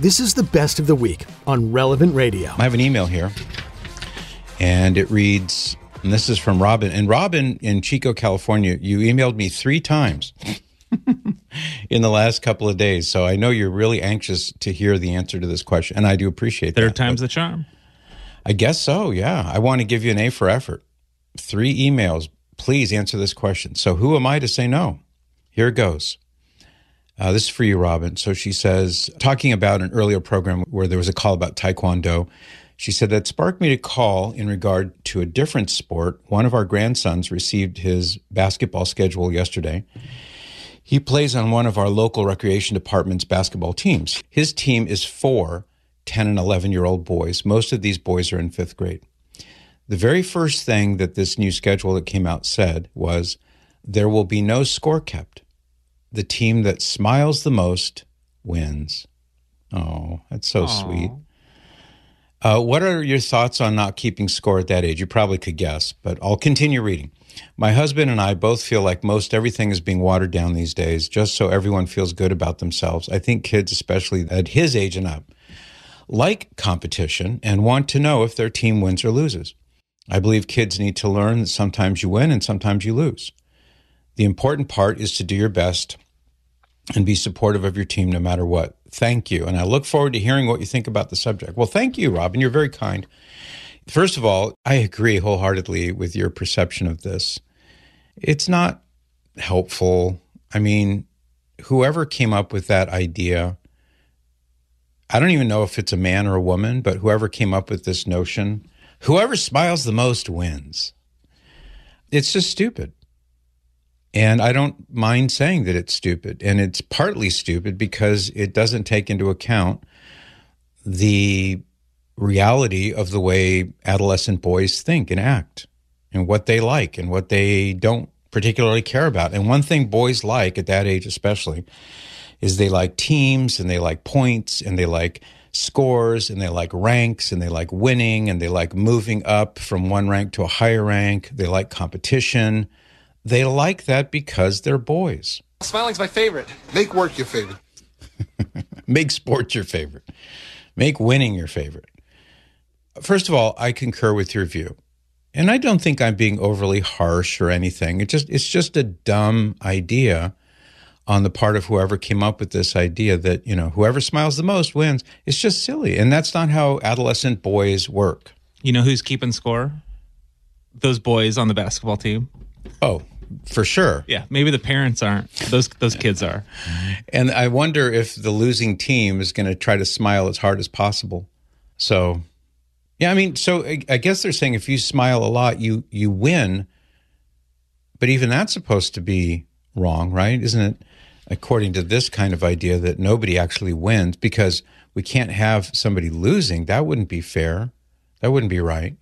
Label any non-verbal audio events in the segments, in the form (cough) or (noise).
This is the best of the week on Relevant Radio. I have an email here, and it reads, and this is from Robin. And Robin in Chico, California, you emailed me three times (laughs) in the last couple of days. So I know you're really anxious to hear the answer to this question, and I do appreciate Third that. time's the charm. I guess so, yeah. I want to give you an A for effort. Three emails. Please answer this question. So, who am I to say no? Here it goes. Uh, this is for you, Robin. So she says, talking about an earlier program where there was a call about Taekwondo, she said that sparked me to call in regard to a different sport. One of our grandsons received his basketball schedule yesterday. He plays on one of our local recreation department's basketball teams. His team is four 10 and 11 year old boys. Most of these boys are in fifth grade. The very first thing that this new schedule that came out said was there will be no score kept. The team that smiles the most wins. Oh, that's so Aw. sweet. Uh, what are your thoughts on not keeping score at that age? You probably could guess, but I'll continue reading. My husband and I both feel like most everything is being watered down these days just so everyone feels good about themselves. I think kids, especially at his age and up, like competition and want to know if their team wins or loses. I believe kids need to learn that sometimes you win and sometimes you lose. The important part is to do your best and be supportive of your team no matter what. Thank you. And I look forward to hearing what you think about the subject. Well, thank you, Robin. You're very kind. First of all, I agree wholeheartedly with your perception of this. It's not helpful. I mean, whoever came up with that idea, I don't even know if it's a man or a woman, but whoever came up with this notion, whoever smiles the most wins. It's just stupid. And I don't mind saying that it's stupid. And it's partly stupid because it doesn't take into account the reality of the way adolescent boys think and act and what they like and what they don't particularly care about. And one thing boys like at that age, especially, is they like teams and they like points and they like scores and they like ranks and they like winning and they like moving up from one rank to a higher rank. They like competition. They like that because they're boys. Smiling's my favorite. Make work your favorite. (laughs) Make sports your favorite. Make winning your favorite. First of all, I concur with your view. And I don't think I'm being overly harsh or anything. It just it's just a dumb idea on the part of whoever came up with this idea that, you know, whoever smiles the most wins. It's just silly. And that's not how adolescent boys work. You know who's keeping score? Those boys on the basketball team. Oh, for sure. Yeah, maybe the parents aren't. Those those kids are. And I wonder if the losing team is going to try to smile as hard as possible. So, yeah, I mean, so I, I guess they're saying if you smile a lot, you you win. But even that's supposed to be wrong, right? Isn't it? According to this kind of idea that nobody actually wins because we can't have somebody losing. That wouldn't be fair. That wouldn't be right.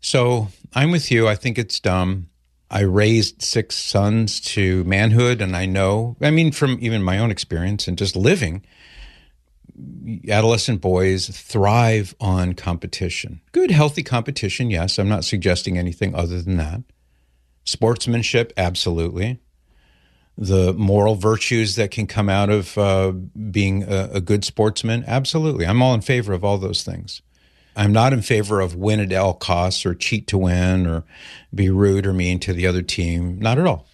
So I'm with you. I think it's dumb. I raised six sons to manhood, and I know, I mean, from even my own experience and just living, adolescent boys thrive on competition. Good, healthy competition, yes. I'm not suggesting anything other than that. Sportsmanship, absolutely. The moral virtues that can come out of uh, being a, a good sportsman, absolutely. I'm all in favor of all those things. I'm not in favor of win at all costs or cheat to win or be rude or mean to the other team. Not at all.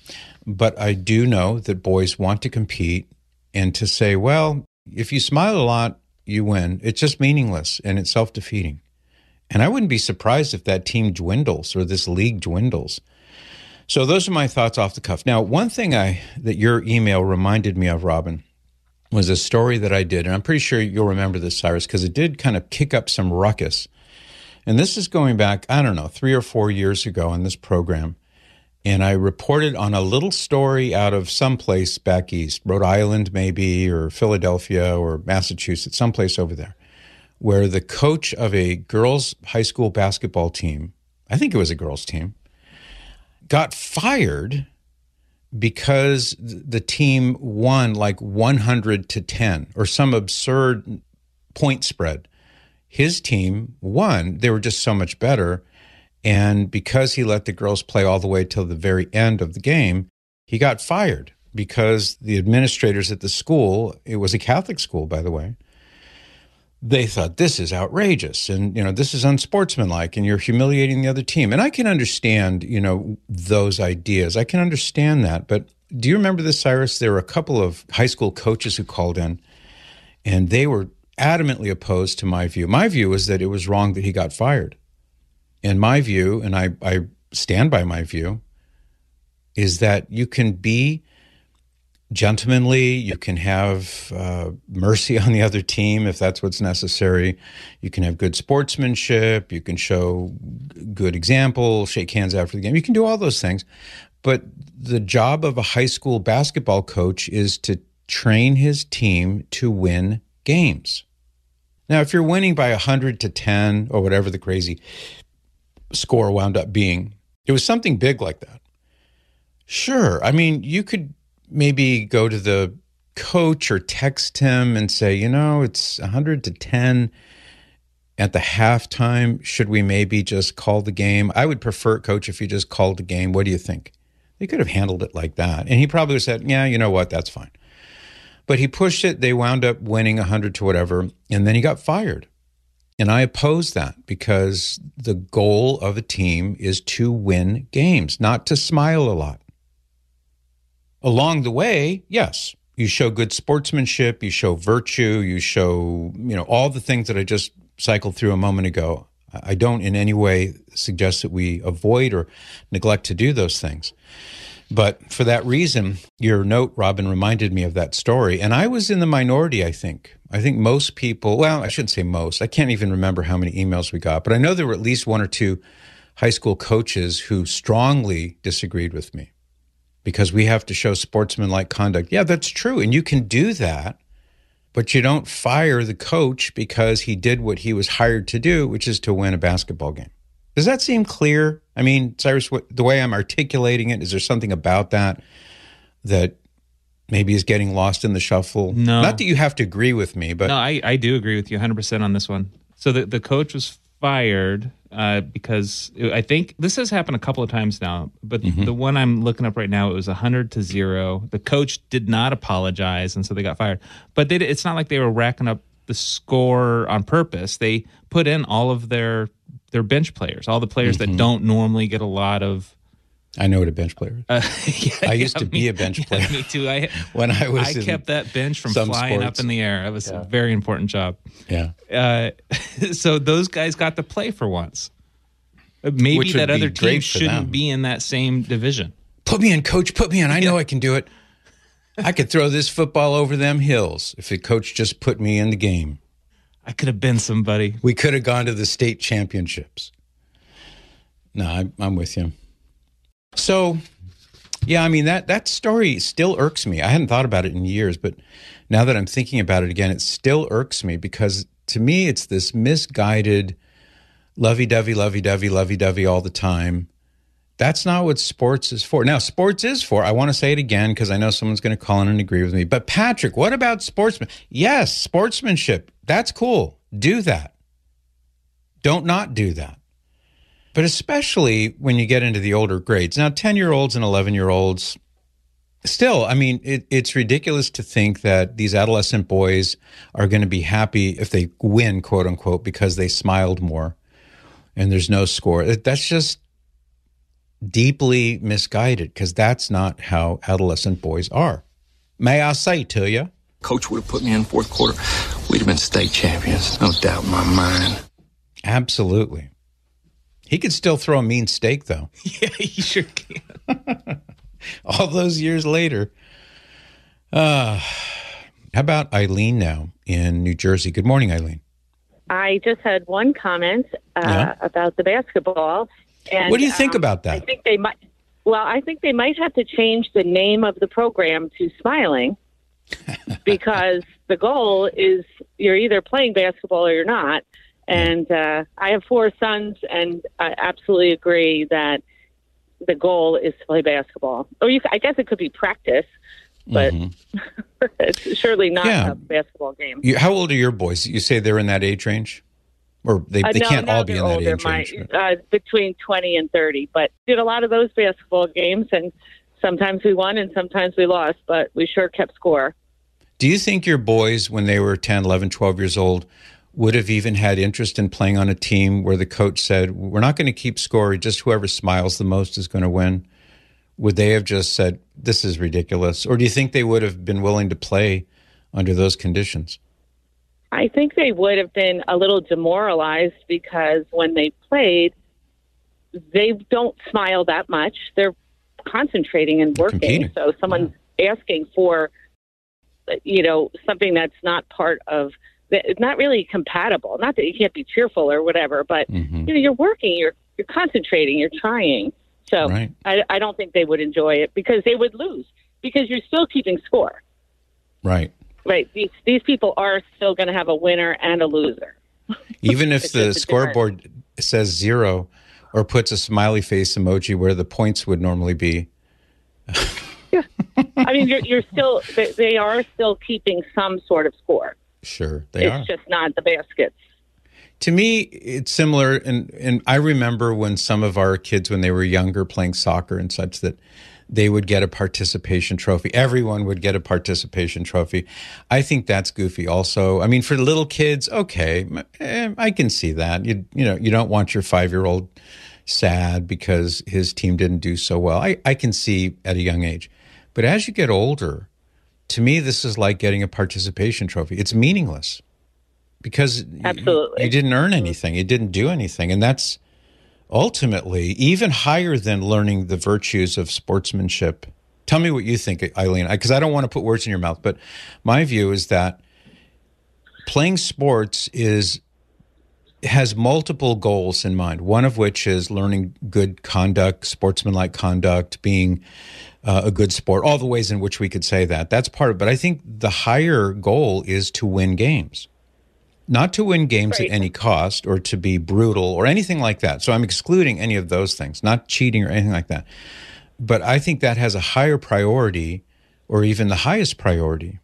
But I do know that boys want to compete and to say, well, if you smile a lot, you win. It's just meaningless and it's self defeating. And I wouldn't be surprised if that team dwindles or this league dwindles. So those are my thoughts off the cuff. Now, one thing I that your email reminded me of, Robin, was a story that I did, and I'm pretty sure you'll remember this, Cyrus, because it did kind of kick up some ruckus. And this is going back, I don't know, three or four years ago on this program. And I reported on a little story out of someplace back east, Rhode Island, maybe, or Philadelphia, or Massachusetts, someplace over there, where the coach of a girls' high school basketball team, I think it was a girls' team, got fired because the team won like 100 to 10 or some absurd point spread. His team won. They were just so much better. And because he let the girls play all the way till the very end of the game, he got fired because the administrators at the school, it was a Catholic school, by the way, they thought this is outrageous and you know this is unsportsmanlike and you're humiliating the other team. And i can understand you know those ideas. I can understand that but do you remember this cyrus? There were a couple of high school coaches who called in and they were adamantly opposed to my view. My view was that it was wrong that he got fired. And my view and i, I stand by my view is that you can be gentlemanly. You can have uh, mercy on the other team if that's what's necessary. You can have good sportsmanship. You can show good example, shake hands after the game. You can do all those things. But the job of a high school basketball coach is to train his team to win games. Now, if you're winning by 100 to 10 or whatever the crazy score wound up being, it was something big like that. Sure. I mean, you could maybe go to the coach or text him and say, you know, it's 100 to 10 at the halftime. Should we maybe just call the game? I would prefer, coach, if you just called the game. What do you think? They could have handled it like that. And he probably said, yeah, you know what? That's fine. But he pushed it. They wound up winning 100 to whatever. And then he got fired. And I oppose that because the goal of a team is to win games, not to smile a lot. Along the way, yes, you show good sportsmanship, you show virtue, you show, you know, all the things that I just cycled through a moment ago. I don't in any way suggest that we avoid or neglect to do those things. But for that reason, your note, Robin, reminded me of that story. And I was in the minority, I think. I think most people, well, I shouldn't say most. I can't even remember how many emails we got, but I know there were at least one or two high school coaches who strongly disagreed with me because we have to show sportsmanlike conduct. Yeah, that's true. And you can do that, but you don't fire the coach because he did what he was hired to do, which is to win a basketball game. Does that seem clear? I mean, Cyrus, the way I'm articulating it, is there something about that that maybe is getting lost in the shuffle? No. Not that you have to agree with me, but. No, I, I do agree with you 100% on this one. So the, the coach was fired uh, because I think this has happened a couple of times now. But mm-hmm. the one I'm looking up right now, it was hundred to zero. The coach did not apologize, and so they got fired. But they, it's not like they were racking up the score on purpose. They put in all of their their bench players, all the players mm-hmm. that don't normally get a lot of I know what a bench player is. Uh, (laughs) yeah, I used yeah, to be a bench player. Yeah, me too. I (laughs) when I was I kept that bench from flying sports. up in the air. It was a very important job. Yeah. Uh, (laughs) so those guys got to play for once. Uh, maybe that other team shouldn't be in that same division. Put me in, coach. Put me in. I know I can do it. I could throw this football over them hills if the coach just put me in the game. I could have been somebody. We could have gone to the state championships. No, I, I'm with you. So, yeah, I mean that that story still irks me. I hadn't thought about it in years, but now that I'm thinking about it again, it still irks me because to me it's this misguided lovey-dovey, lovey-dovey, lovey-dovey all the time. That's not what sports is for. Now, sports is for. I want to say it again because I know someone's going to call in and agree with me. But Patrick, what about sportsman? Yes, sportsmanship. That's cool. Do that. Don't not do that but especially when you get into the older grades. Now, 10 year olds and 11 year olds, still, I mean, it, it's ridiculous to think that these adolescent boys are going to be happy if they win, quote unquote, because they smiled more and there's no score. That's just deeply misguided because that's not how adolescent boys are. May I say to you? Coach would have put me in fourth quarter. We'd have been state champions, no doubt in my mind. Absolutely. He could still throw a mean steak, though. (laughs) Yeah, he sure can. (laughs) All those years later. Uh, how about Eileen now in New Jersey? Good morning, Eileen. I just had one comment uh, yeah. about the basketball. And, what do you think um, about that? I think they might. Well, I think they might have to change the name of the program to Smiling, (laughs) because the goal is you're either playing basketball or you're not. And uh, I have four sons, and I absolutely agree that the goal is to play basketball. Or you, I guess it could be practice, but mm-hmm. (laughs) it's surely not yeah. a basketball game. You, how old are your boys? You say they're in that age range? Or they, uh, they no, can't all be in that older. age My, range? Uh, between 20 and 30. But did a lot of those basketball games, and sometimes we won and sometimes we lost, but we sure kept score. Do you think your boys, when they were 10, 11, 12 years old, would have even had interest in playing on a team where the coach said, We're not going to keep score, just whoever smiles the most is going to win? Would they have just said, This is ridiculous? Or do you think they would have been willing to play under those conditions? I think they would have been a little demoralized because when they played, they don't smile that much. They're concentrating and working. Competing. So someone's asking for, you know, something that's not part of. It's not really compatible. Not that you can't be cheerful or whatever, but Mhm. you know, you're working, you're you're concentrating, you're trying. So Right. I, I don't think they would enjoy it because they would lose because you're still keeping score. Right. Right. These these people are still going to have a winner and a loser. (laughs) Even if the scoreboard says zero or puts a smiley face emoji where the points would normally be. (laughs) yeah. I mean, you're, you're still they, they are still keeping some sort of score. Sure, they it's are. just not the baskets. to me it's similar and and I remember when some of our kids when they were younger playing soccer and such that they would get a participation trophy. Everyone would get a participation trophy. I think that's goofy also. I mean for little kids okay eh, i can see that. You you know you don't want your 5-year-old sad because his team didn't do so well. I i can see at a young age. But as you get older to me this is like getting a participation trophy. It's meaningless because Absolutely. you didn't earn anything. You didn't do anything. And that's ultimately even higher than learning the virtues of sportsmanship. Tell me what you think eileen because i don't want to put words in your mouth but my view is that playing sports is has multiple goals in mind one of which is learning good conduct sportsmanlike conduct being uh, a good sport all the ways in which we could say that that's part of it but i think the higher goal is to win games not to win games Right. at any cost or to be brutal or anything like that. So I'm excluding any of those things, not cheating or anything like that. But I think that has a higher priority or even the highest priority.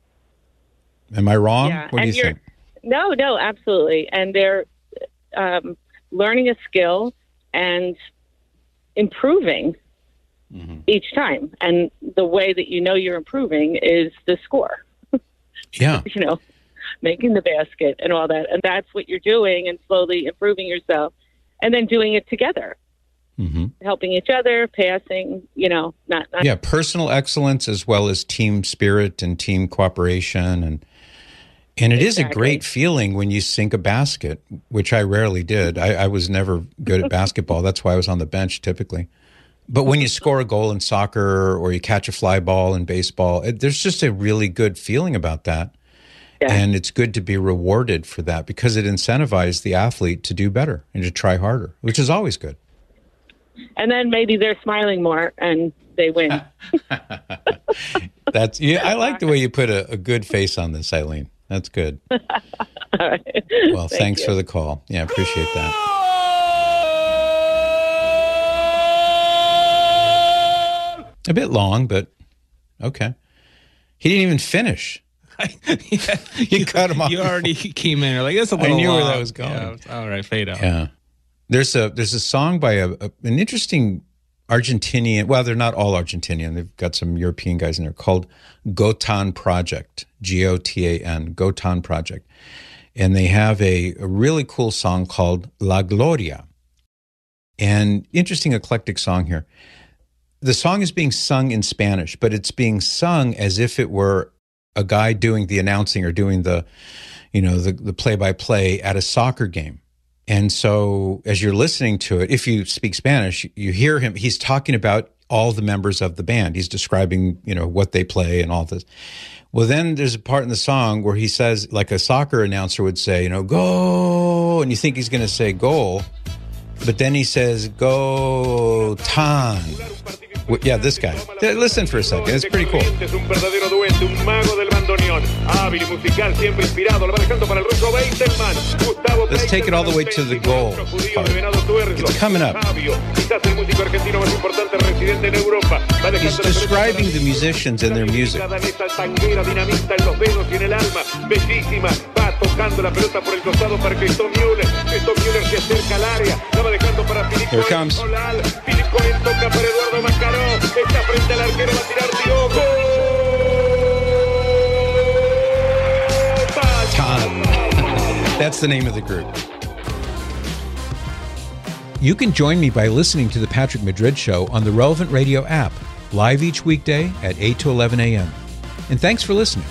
Am I wrong? Yeah, what do and you you're- think? No, no, absolutely. And they're um, learning a skill and improving Mm-hmm. each time. And the way that you know you're improving is the score. (laughs) Yeah. (laughs) you know, making the basket and all that. And that's what you're doing and slowly improving yourself and then doing it together, hmm helping each other, passing, you know, not, not Yeah. Personal excellence as well as team spirit and team cooperation. And, and it is a great feeling when you sink a basket, which I rarely did. I, I was never good at basketball. That's why I was on the bench typically. But when you mm-hmm. score a goal in soccer or you catch a fly ball in baseball, it, there's just a really good feeling about that. Yeah. And it's good to be rewarded for that because it incentivizes the athlete to do better and to try harder, which is always good. and then maybe they're smiling more and they win. (laughs) That's yeah, I like the way you put a, a good face on this, Eileen. That's good. (laughs) All right. Well, Thank thanks you. for the call. Yeah, I appreciate that. A bit long, but okay. He didn't even finish. (laughs) (laughs) You cut him off. You already came in. You're like, it's a I little I knew where that was going. Yeah, all right, fade out. Yeah. There's a there's a song by a, a an interesting Argentinian. Well, they're not all Argentinian. They've got some European guys in there called Gotan Project. G O T A N. Gotan Project, and they have a, a really cool song called La Gloria. And interesting eclectic song here. The song is being sung in Spanish, but it's being sung as if it were a guy doing the announcing or doing the, you know, the play by play at a soccer game. And so as you're listening to it, if you speak Spanish, you hear him, he's talking about all the members of the band. He's describing, you know, what they play and all this. Well, then there's a part in the song where he says, like a soccer announcer would say, you know, go, and you think he's going to say goal, but then he says, go, tan. Yeah, this guy. Listen for a second. It's pretty cool. Es un verdadero duende, un mago del bandoneón. Hábil y musical, siempre inspirado. Lo va dejando para el ruso Beytelmann. Gustavo Let's take it all the way to the goal Judío de Venado Tuerto. It's coming up. Quizás el músico argentino más importante residente en Europa. He's dejando la pelota describing the musicians and their music. Cada neta tanguera dinamita en los dedos y en el alma. Bellísima. Tocando la pelota por el costado para Müller. Müller se acerca al área. La va dejando para Filipe Here comes. Solal. Filipe toca para Eduardo Macaró. Está frente al arquero. Va a tirar. Tan. That's the name of the group. You can join me by listening to The Patrick Madrid Show on the Relevant Radio app, live each weekday at 8 to 11 a.m. And thanks for listening.